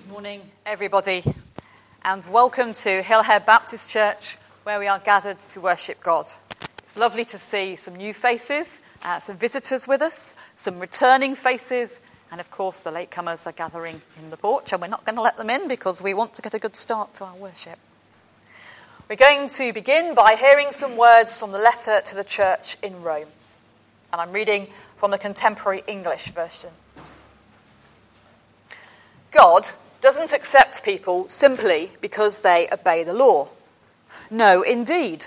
Good morning, everybody, and welcome to Hillhead Baptist Church, where we are gathered to worship God. It's lovely to see some new faces, uh, some visitors with us, some returning faces, and of course, the latecomers are gathering in the porch, and we're not going to let them in because we want to get a good start to our worship. We're going to begin by hearing some words from the letter to the church in Rome, and I'm reading from the contemporary English version. God doesn't accept people simply because they obey the law. No, indeed.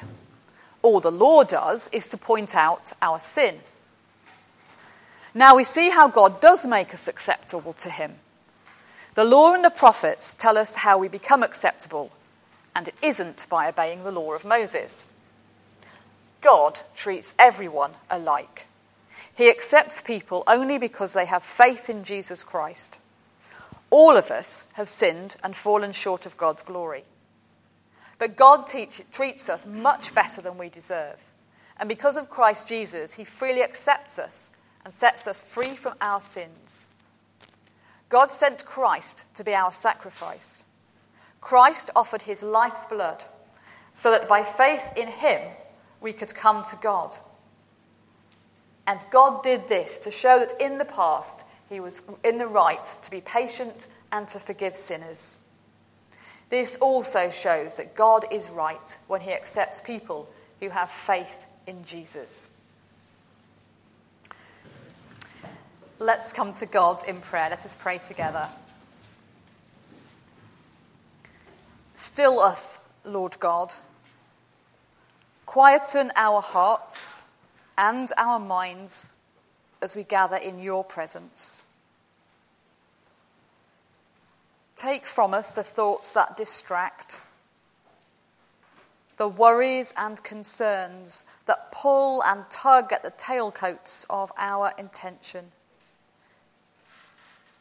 All the law does is to point out our sin. Now we see how God does make us acceptable to Him. The law and the prophets tell us how we become acceptable, and it isn't by obeying the law of Moses. God treats everyone alike. He accepts people only because they have faith in Jesus Christ. All of us have sinned and fallen short of God's glory. But God teach, treats us much better than we deserve. And because of Christ Jesus, He freely accepts us and sets us free from our sins. God sent Christ to be our sacrifice. Christ offered His life's blood so that by faith in Him we could come to God. And God did this to show that in the past he was in the right to be patient and to forgive sinners. This also shows that God is right when he accepts people who have faith in Jesus. Let's come to God in prayer. Let us pray together. Still us, Lord God. Quieten our hearts and our minds as we gather in your presence. Take from us the thoughts that distract, the worries and concerns that pull and tug at the tailcoats of our intention,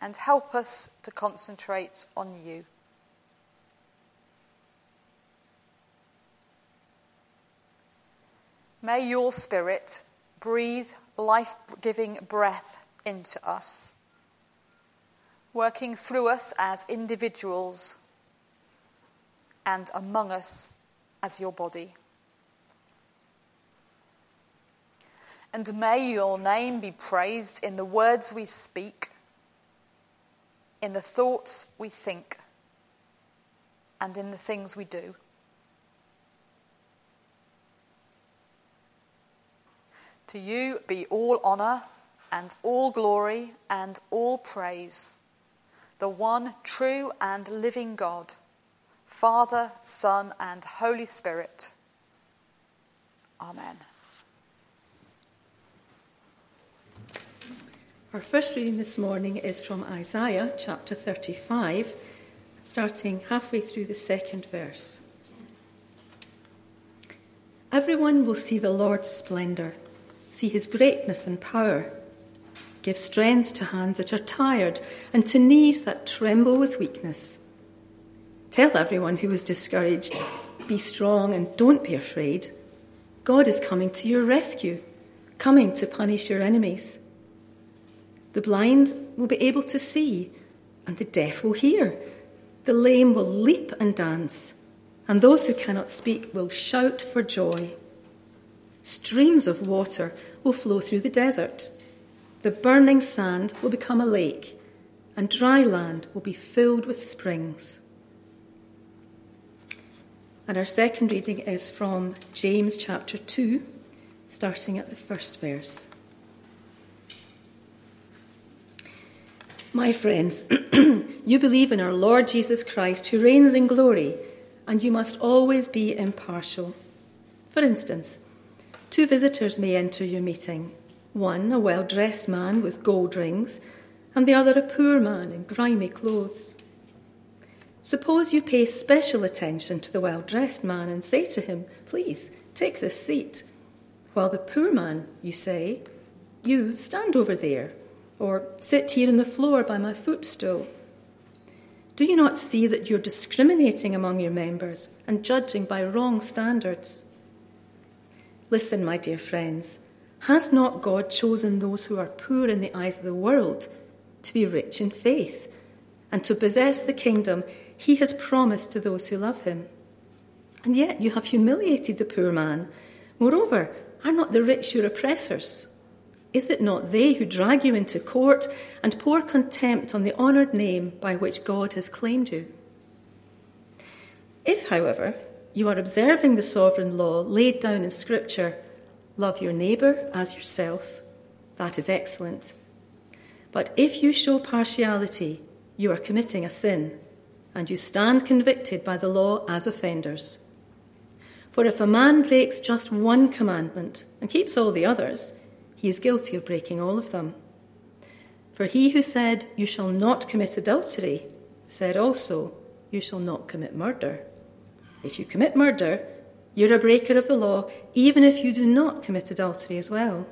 and help us to concentrate on you. May your Spirit breathe life giving breath into us, working through us as individuals and among us as your body. And may your name be praised in the words we speak, in the thoughts we think, and in the things we do. To you be all honour and all glory and all praise, the one true and living God, Father, Son, and Holy Spirit. Amen. Our first reading this morning is from Isaiah chapter 35, starting halfway through the second verse. Everyone will see the Lord's splendour see his greatness and power. Give strength to hands that are tired and to knees that tremble with weakness. Tell everyone who is discouraged be strong and don't be afraid. God is coming to your rescue, coming to punish your enemies. The blind will be able to see, and the deaf will hear. The lame will leap and dance, and those who cannot speak will shout for joy. Streams of water will flow through the desert. The burning sand will become a lake, and dry land will be filled with springs. And our second reading is from James chapter 2, starting at the first verse. My friends, you believe in our Lord Jesus Christ, who reigns in glory, and you must always be impartial. For instance, Two visitors may enter your meeting one a well dressed man with gold rings, and the other a poor man in grimy clothes. Suppose you pay special attention to the well dressed man and say to him, Please, take this seat. While the poor man, you say, You stand over there, or sit here on the floor by my footstool. Do you not see that you're discriminating among your members and judging by wrong standards? Listen, my dear friends, has not God chosen those who are poor in the eyes of the world to be rich in faith and to possess the kingdom he has promised to those who love him. And yet you have humiliated the poor man. Moreover, are not the rich your oppressors? Is it not they who drag you into court and pour contempt on the honoured name by which God has claimed you? If, however, you are observing the sovereign law laid down in Scripture, love your neighbour as yourself, that is excellent. But if you show partiality, you are committing a sin, and you stand convicted by the law as offenders. For if a man breaks just one commandment and keeps all the others, he is guilty of breaking all of them. For he who said, You shall not commit adultery, said also, You shall not commit murder. If you commit murder, you're a breaker of the law, even if you do not commit adultery as well.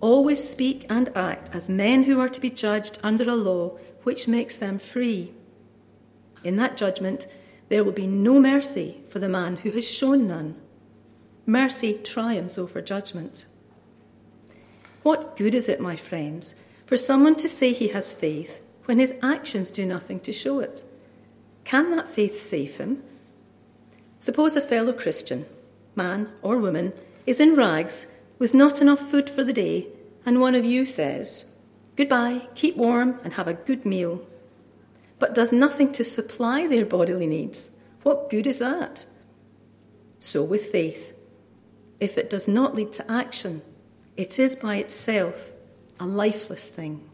Always speak and act as men who are to be judged under a law which makes them free. In that judgment, there will be no mercy for the man who has shown none. Mercy triumphs over judgment. What good is it, my friends, for someone to say he has faith when his actions do nothing to show it? Can that faith save him? Suppose a fellow Christian, man or woman, is in rags with not enough food for the day, and one of you says, Goodbye, keep warm, and have a good meal, but does nothing to supply their bodily needs. What good is that? So with faith. If it does not lead to action, it is by itself a lifeless thing.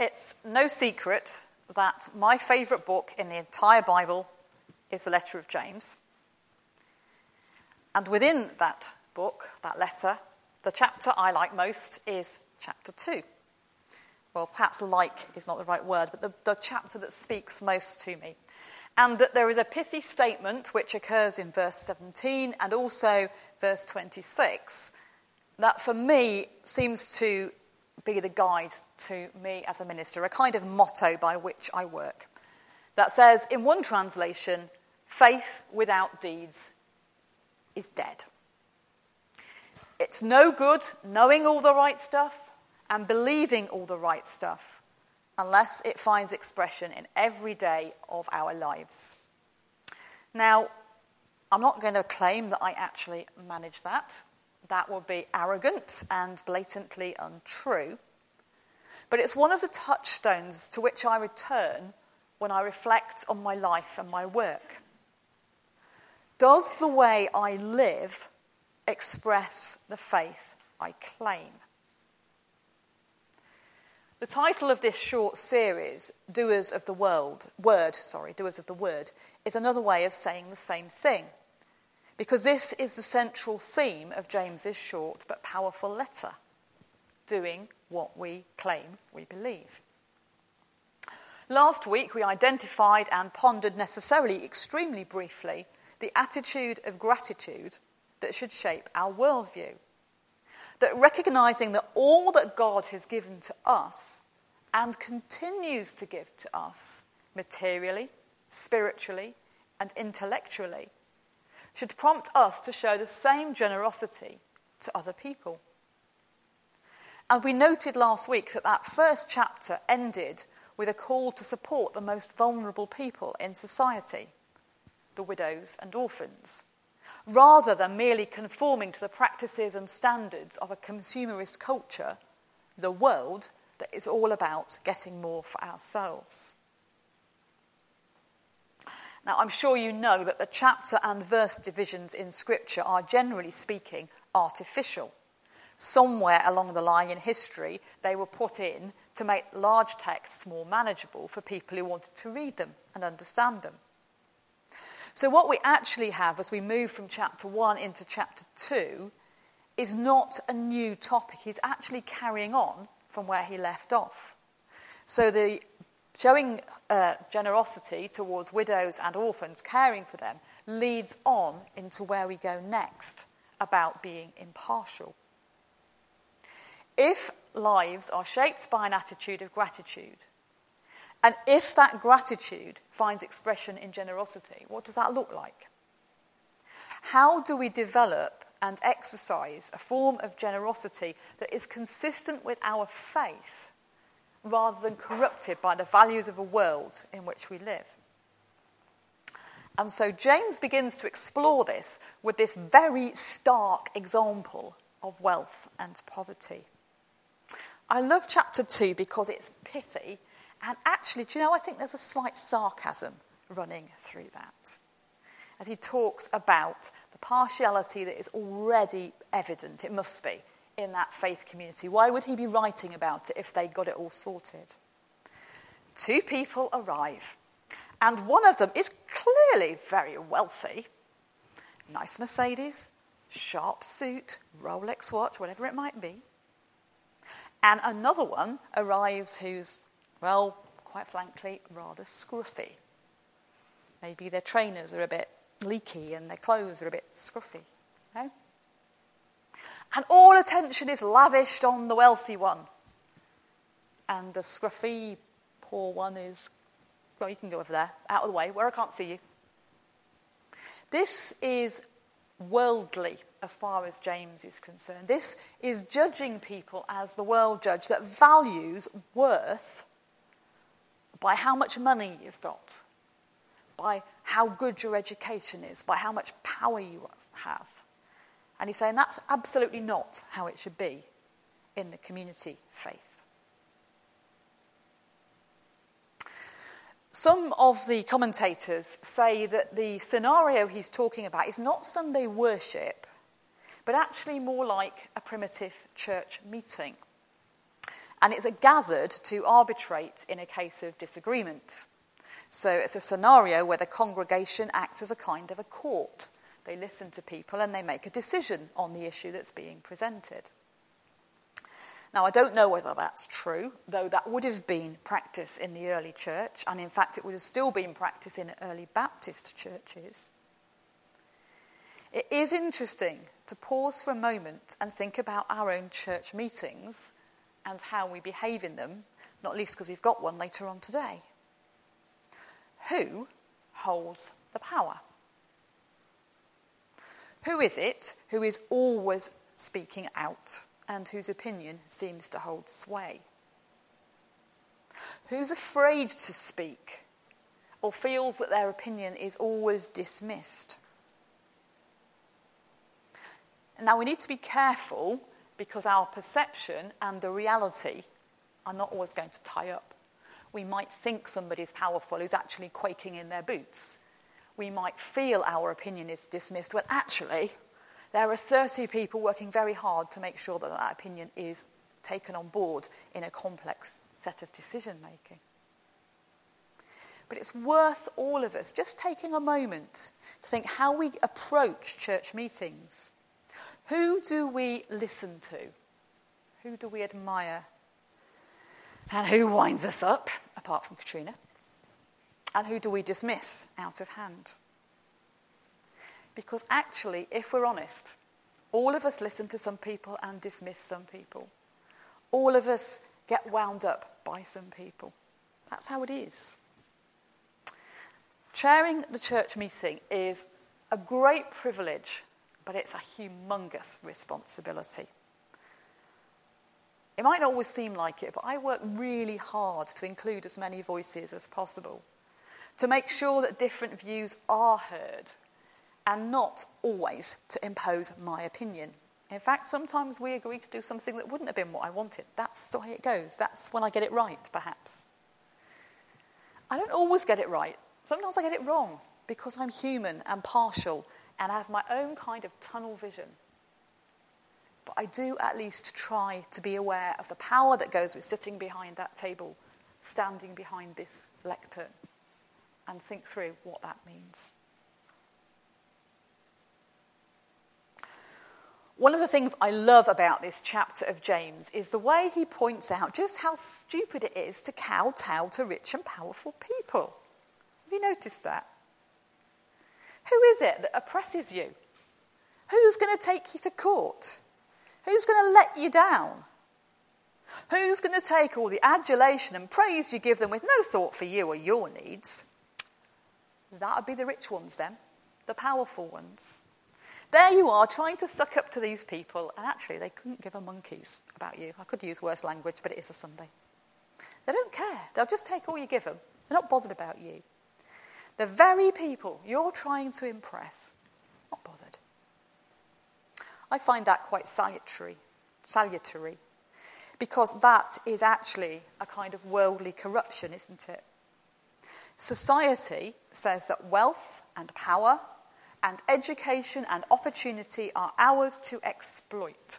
It's no secret that my favourite book in the entire Bible is the letter of James. And within that book, that letter, the chapter I like most is chapter 2. Well, perhaps like is not the right word, but the, the chapter that speaks most to me and that there is a pithy statement which occurs in verse 17 and also verse 26 that for me seems to be the guide to me as a minister, a kind of motto by which I work. That says, in one translation, faith without deeds is dead. It's no good knowing all the right stuff and believing all the right stuff unless it finds expression in every day of our lives. Now, I'm not going to claim that I actually manage that. That would be arrogant and blatantly untrue. But it's one of the touchstones to which I return when I reflect on my life and my work. Does the way I live express the faith I claim? The title of this short series, Doers of the World, Word, sorry, Doers of the Word, is another way of saying the same thing. Because this is the central theme of James's short but powerful letter doing what we claim we believe. Last week, we identified and pondered necessarily, extremely briefly, the attitude of gratitude that should shape our worldview that recognizing that all that God has given to us and continues to give to us materially, spiritually, and intellectually should prompt us to show the same generosity to other people. And we noted last week that that first chapter ended with a call to support the most vulnerable people in society the widows and orphans rather than merely conforming to the practices and standards of a consumerist culture, the world that is all about getting more for ourselves. Now, I'm sure you know that the chapter and verse divisions in Scripture are generally speaking artificial. Somewhere along the line in history, they were put in to make large texts more manageable for people who wanted to read them and understand them. So, what we actually have as we move from chapter 1 into chapter 2 is not a new topic. He's actually carrying on from where he left off. So, the showing uh, generosity towards widows and orphans, caring for them, leads on into where we go next about being impartial. If lives are shaped by an attitude of gratitude, and if that gratitude finds expression in generosity, what does that look like? How do we develop and exercise a form of generosity that is consistent with our faith rather than corrupted by the values of a world in which we live. And so James begins to explore this with this very stark example of wealth and poverty. I love chapter 2 because it's pithy, and actually, do you know, I think there's a slight sarcasm running through that. As he talks about the partiality that is already evident, it must be, in that faith community. Why would he be writing about it if they got it all sorted? Two people arrive and one of them is clearly very wealthy. Nice Mercedes, sharp suit, Rolex watch, whatever it might be. And another one arrives who's, well, quite frankly, rather scruffy. Maybe their trainers are a bit leaky and their clothes are a bit scruffy. And all attention is lavished on the wealthy one. And the scruffy, poor one is well, you can go over there, out of the way, where I can't see you. This is worldly as far as James is concerned. This is judging people as the world judge that values worth by how much money you've got, by how good your education is, by how much power you have. And he's saying that's absolutely not how it should be in the community faith. Some of the commentators say that the scenario he's talking about is not Sunday worship, but actually more like a primitive church meeting. And it's a gathered to arbitrate in a case of disagreement. So it's a scenario where the congregation acts as a kind of a court. They listen to people and they make a decision on the issue that's being presented. Now, I don't know whether that's true, though that would have been practice in the early church, and in fact, it would have still been practice in early Baptist churches. It is interesting to pause for a moment and think about our own church meetings and how we behave in them, not least because we've got one later on today. Who holds the power? Who is it who is always speaking out? And whose opinion seems to hold sway? Who's afraid to speak or feels that their opinion is always dismissed? Now, we need to be careful because our perception and the reality are not always going to tie up. We might think somebody's powerful who's actually quaking in their boots. We might feel our opinion is dismissed when actually there are 30 people working very hard to make sure that that opinion is taken on board in a complex set of decision making. But it's worth all of us just taking a moment to think how we approach church meetings. Who do we listen to? Who do we admire? And who winds us up, apart from Katrina? And who do we dismiss out of hand? Because actually, if we're honest, all of us listen to some people and dismiss some people. All of us get wound up by some people. That's how it is. Chairing the church meeting is a great privilege, but it's a humongous responsibility. It might not always seem like it, but I work really hard to include as many voices as possible, to make sure that different views are heard, and not always to impose my opinion. In fact, sometimes we agree to do something that wouldn't have been what I wanted. That's the way it goes. That's when I get it right, perhaps. I don't always get it right. Sometimes I get it wrong because I'm human and partial and I have my own kind of tunnel vision. But I do at least try to be aware of the power that goes with sitting behind that table, standing behind this lectern, and think through what that means. One of the things I love about this chapter of James is the way he points out just how stupid it is to kowtow to rich and powerful people. Have you noticed that? Who is it that oppresses you? Who's going to take you to court? Who's going to let you down? Who's going to take all the adulation and praise you give them with no thought for you or your needs? That would be the rich ones, then, the powerful ones. There you are, trying to suck up to these people, and actually they couldn't give a monkey's about you. I could use worse language, but it is a Sunday. They don't care. They'll just take all you give them. They're not bothered about you. The very people you're trying to impress, not bothered. I find that quite salutary, salutary, because that is actually a kind of worldly corruption, isn't it? Society says that wealth and power and education and opportunity are ours to exploit.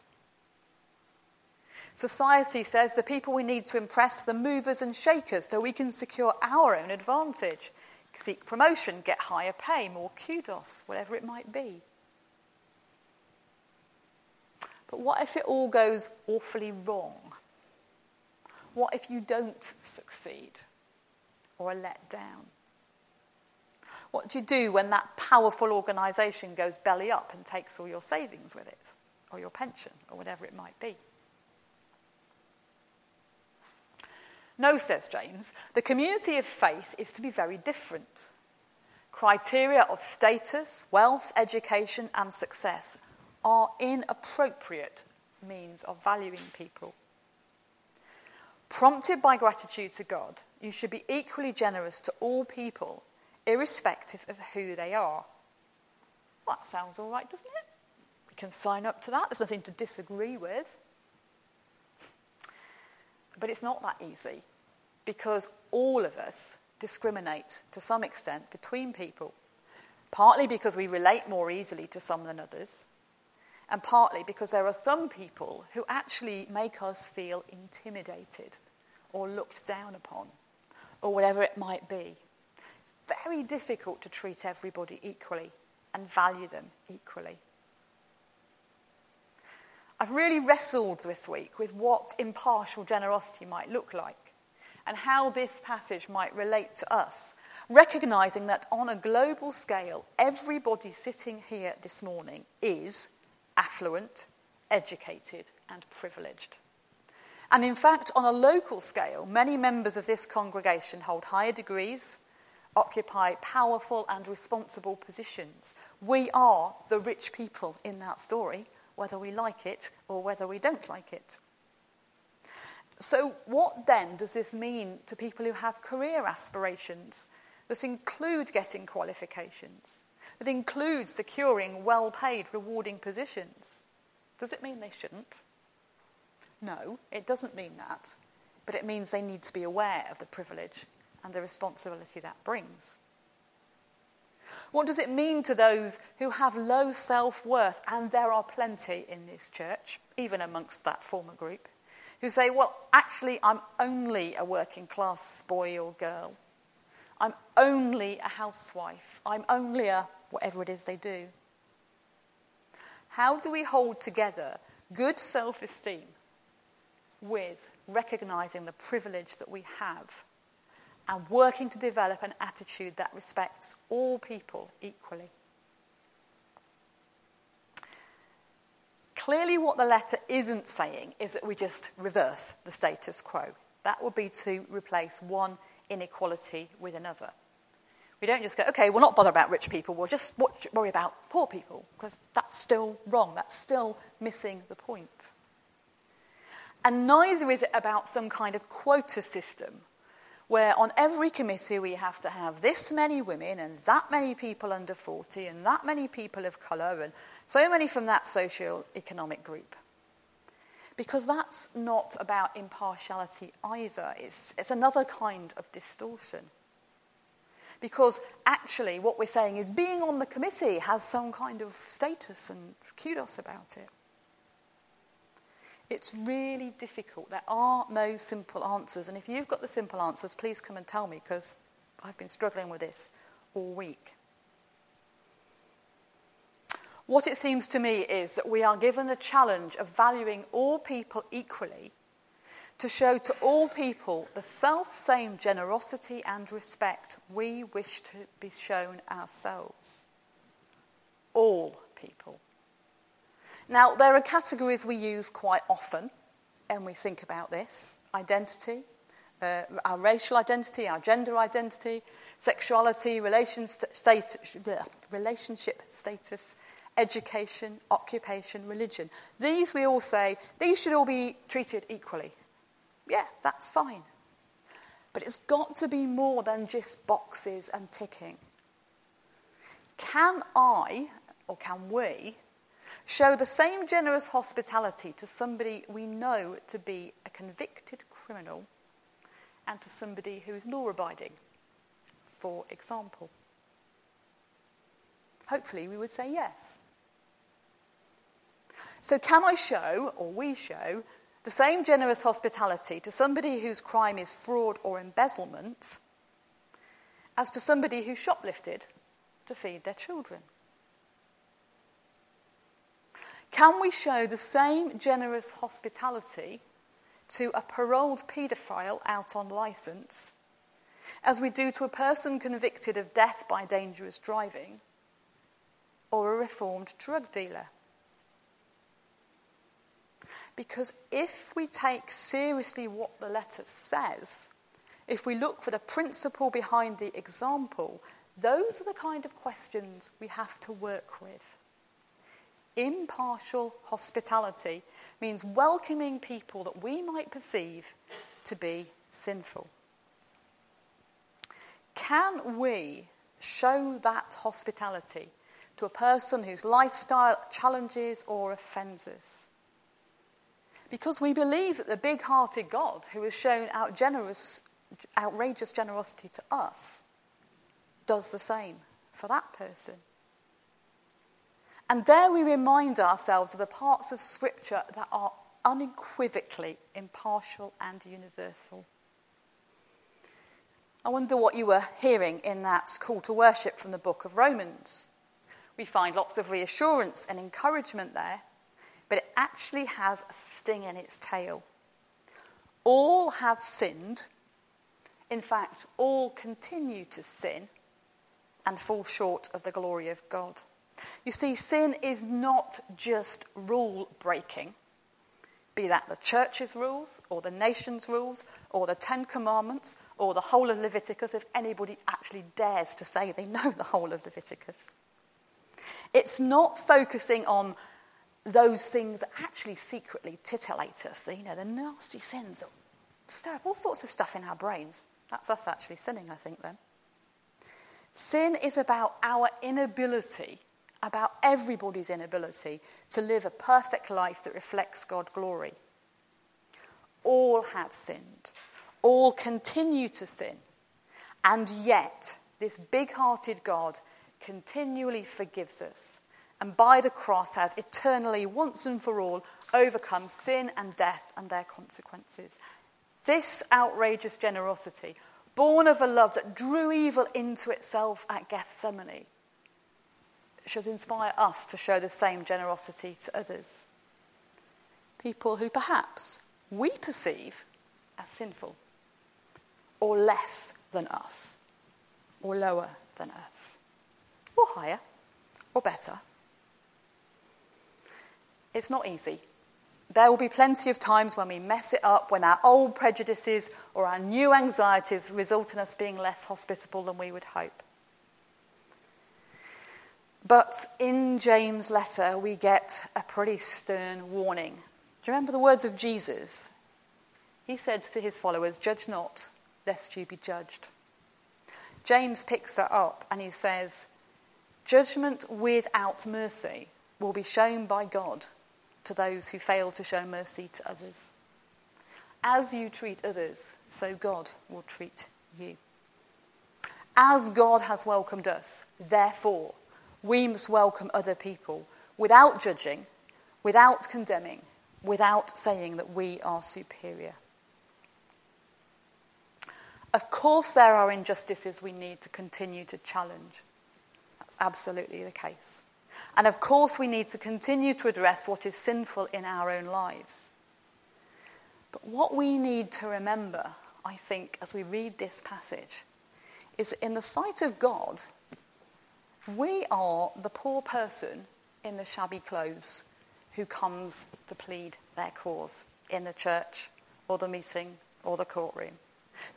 Society says the people we need to impress the movers and shakers so we can secure our own advantage, seek promotion, get higher pay, more kudos, whatever it might be. But what if it all goes awfully wrong? What if you don't succeed or are let down? What do you do when that powerful organisation goes belly up and takes all your savings with it, or your pension, or whatever it might be? No, says James, the community of faith is to be very different. Criteria of status, wealth, education, and success are inappropriate means of valuing people. Prompted by gratitude to God, you should be equally generous to all people, irrespective of who they are. Well, that sounds all right, doesn't it? We can sign up to that. There's nothing to disagree with. But it's not that easy because all of us discriminate to some extent between people, partly because we relate more easily to some than others, and partly because there are some people who actually make us feel intimidated or looked down upon, or whatever it might be. Very difficult to treat everybody equally and value them equally. I've really wrestled this week with what impartial generosity might look like and how this passage might relate to us, recognizing that on a global scale, everybody sitting here this morning is affluent, educated, and privileged. And in fact, on a local scale, many members of this congregation hold higher degrees, occupy powerful and responsible positions. We are the rich people in that story, whether we like it or whether we don't like it. So, what then does this mean to people who have career aspirations that include getting qualifications? that include securing well paid, rewarding positions. Does it mean they shouldn't? No, it doesn't mean that. But it means they need to be aware of the privilege and the responsibility that brings. What does it mean to those who have low self worth, and there are plenty in this church, even amongst that former group, who say, Well, actually, I'm only a working class boy or girl. I'm only a housewife. I'm only a whatever it is they do. How do we hold together good self esteem with recognizing the privilege that we have and working to develop an attitude that respects all people equally? Clearly, what the letter isn't saying is that we just reverse the status quo. That would be to replace one inequality with another. We don't just go, okay, we'll not bother about rich people, we'll just worry about poor people, because that's still wrong. That's still missing the point. And neither is it about some kind of quota system where on every committee we have to have this many women and that many people under 40 and that many people of colour and so many from that social economic group. Because that's not about impartiality either, it's, it's another kind of distortion because actually what we're saying is being on the committee has some kind of status and kudos about it. It's really difficult. There are no simple answers. And if you've got the simple answers, please come and tell me because I've been struggling with this all week. What it seems to me is that we are given the challenge of valuing all people equally to show to all people the self same generosity and respect we wish to be shown ourselves. All people. Now, there are categories we use quite often, and we think about this identity, uh, our racial identity, our gender identity, sexuality, relationship status, education, occupation, religion. These we all say, these should all be treated equally. Yeah, that's fine. But it's got to be more than just boxes and ticking. Can I, or can we, show the same generous hospitality to somebody we know to be a convicted criminal and to somebody who is law abiding, for example? Hopefully, we would say yes. So, can I show, or we show, the same generous hospitality to somebody whose crime is fraud or embezzlement as to somebody who shoplifted to feed their children? Can we show the same generous hospitality to a paroled paedophile out on license as we do to a person convicted of death by dangerous driving or a reformed drug dealer? Because if we take seriously what the letter says, if we look for the principle behind the example, those are the kind of questions we have to work with. Impartial hospitality means welcoming people that we might perceive to be sinful. Can we show that hospitality to a person whose lifestyle challenges or offends us? Because we believe that the big hearted God, who has shown out generous, outrageous generosity to us, does the same for that person. And dare we remind ourselves of the parts of Scripture that are unequivocally impartial and universal. I wonder what you were hearing in that call to worship from the book of Romans. We find lots of reassurance and encouragement there, but it actually has a sting in its tail. All have sinned. In fact, all continue to sin and fall short of the glory of God. You see, sin is not just rule breaking, be that the church's rules, or the nation's rules, or the Ten Commandments, or the whole of Leviticus, if anybody actually dares to say they know the whole of Leviticus. It's not focusing on those things that actually secretly titillate us, you know, the nasty sins that stir up all sorts of stuff in our brains. That's us actually sinning, I think, then. Sin is about our inability about everybody's inability to live a perfect life that reflects God's glory. All have sinned, all continue to sin, and yet this big hearted God continually forgives us, and by the cross has eternally, once and for all, overcome sin and death and their consequences. This outrageous generosity, born of a love that drew evil into itself at Gethsemane, should inspire us to show the same generosity to others. People who perhaps we perceive as sinful, or less than us, or lower than us, or higher, or better. It's not easy. There will be plenty of times when we mess it up, when our old prejudices or our new anxieties result in us being less hospitable than we would hope. But in James' letter, we get a pretty stern warning. Do you remember the words of Jesus? He said to his followers, Judge not, lest you be judged. James picks that up and he says, Judgment without mercy will be shown by God to those who fail to show mercy to others. As you treat others, so God will treat you. As God has welcomed us, therefore, we must welcome other people without judging, without condemning, without saying that we are superior. Of course, there are injustices we need to continue to challenge. That's absolutely the case. And of course, we need to continue to address what is sinful in our own lives. But what we need to remember, I think, as we read this passage, is in the sight of God, we are the poor person in the shabby clothes who comes to plead their cause in the church or the meeting or the courtroom.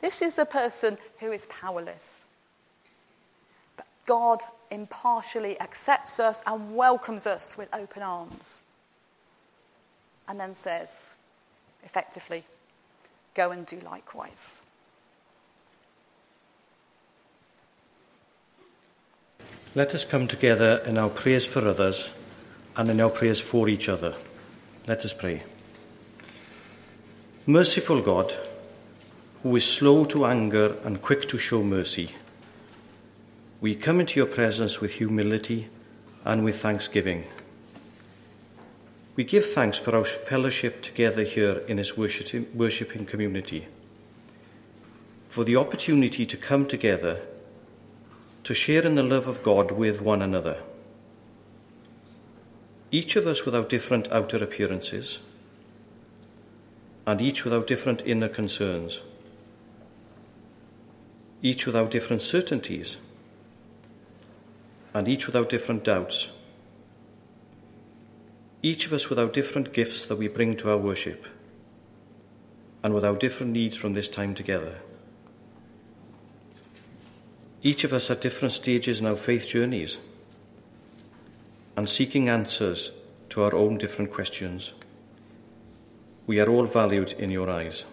This is the person who is powerless. But God impartially accepts us and welcomes us with open arms. And then says, effectively, go and do likewise. Let us come together in our prayers for others and in our prayers for each other. Let us pray. Merciful God, who is slow to anger and quick to show mercy, we come into your presence with humility and with thanksgiving. We give thanks for our fellowship together here in this worshipping community, for the opportunity to come together to share in the love of God with one another. Each of us with our different outer appearances, and each with our different inner concerns, each with our different certainties, and each with our different doubts. Each of us with our different gifts that we bring to our worship, and with our different needs from this time together. Each of us at different stages in our faith journeys and seeking answers to our own different questions. We are all valued in your eyes.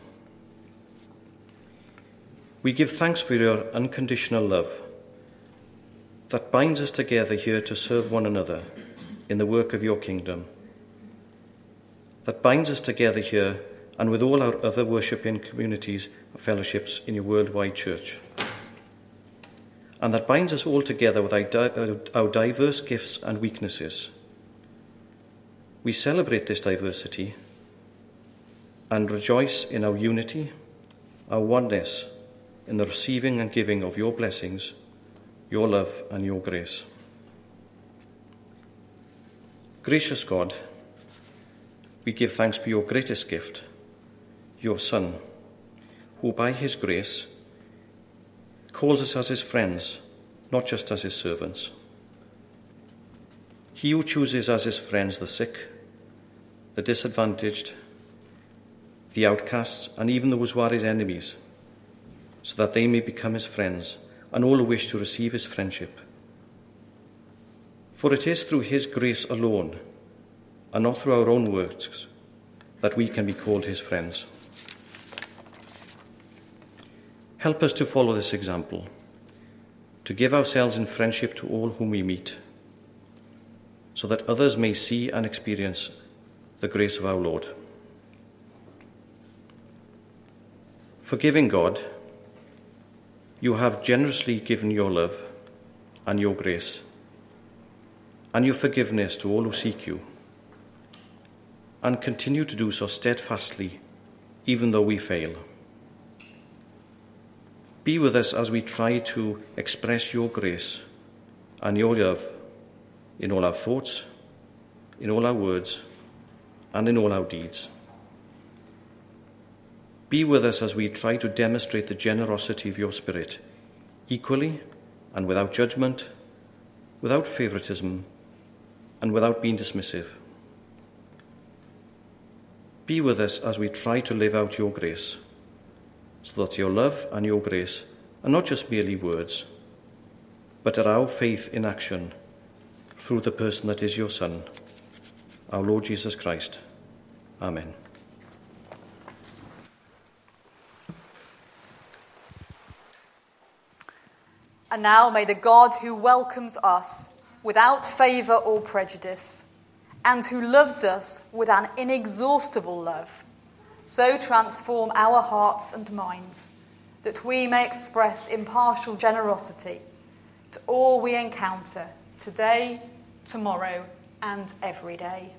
We give thanks for your unconditional love that binds us together here to serve one another in the work of your kingdom, that binds us together here and with all our other worshipping communities and fellowships in your worldwide church, and that binds us all together with our diverse gifts and weaknesses. We celebrate this diversity and rejoice in our unity, our oneness, in the receiving and giving of your blessings, your love, and your grace. Gracious God, we give thanks for your greatest gift, your Son, who by his grace calls us as his friends, not just as his servants. He who chooses as his friends the sick, the disadvantaged, the outcasts, and even those who are his enemies, so that they may become his friends and all who wish to receive his friendship. For it is through his grace alone, and not through our own works, that we can be called his friends. Help us to follow this example, to give ourselves in friendship to all whom we meet, so that others may see and experience the grace of our Lord. Forgiving God, you have generously given your love and your grace and your forgiveness to all who seek you, and continue to do so steadfastly, even though we fail. Be with us as we try to express your grace and your love in all our thoughts, in all our words, and in all our deeds. Be with us as we try to demonstrate the generosity of your Spirit, equally and without judgment, without favoritism, and without being dismissive. Be with us as we try to live out your grace, so that your love and your grace are not just merely words, but are our faith in action through the person that is your Son, our Lord Jesus Christ. Amen. And now may the God who welcomes us without favour or prejudice, and who loves us with an inexhaustible love, so transform our hearts and minds that we may express impartial generosity to all we encounter today, tomorrow, and every day.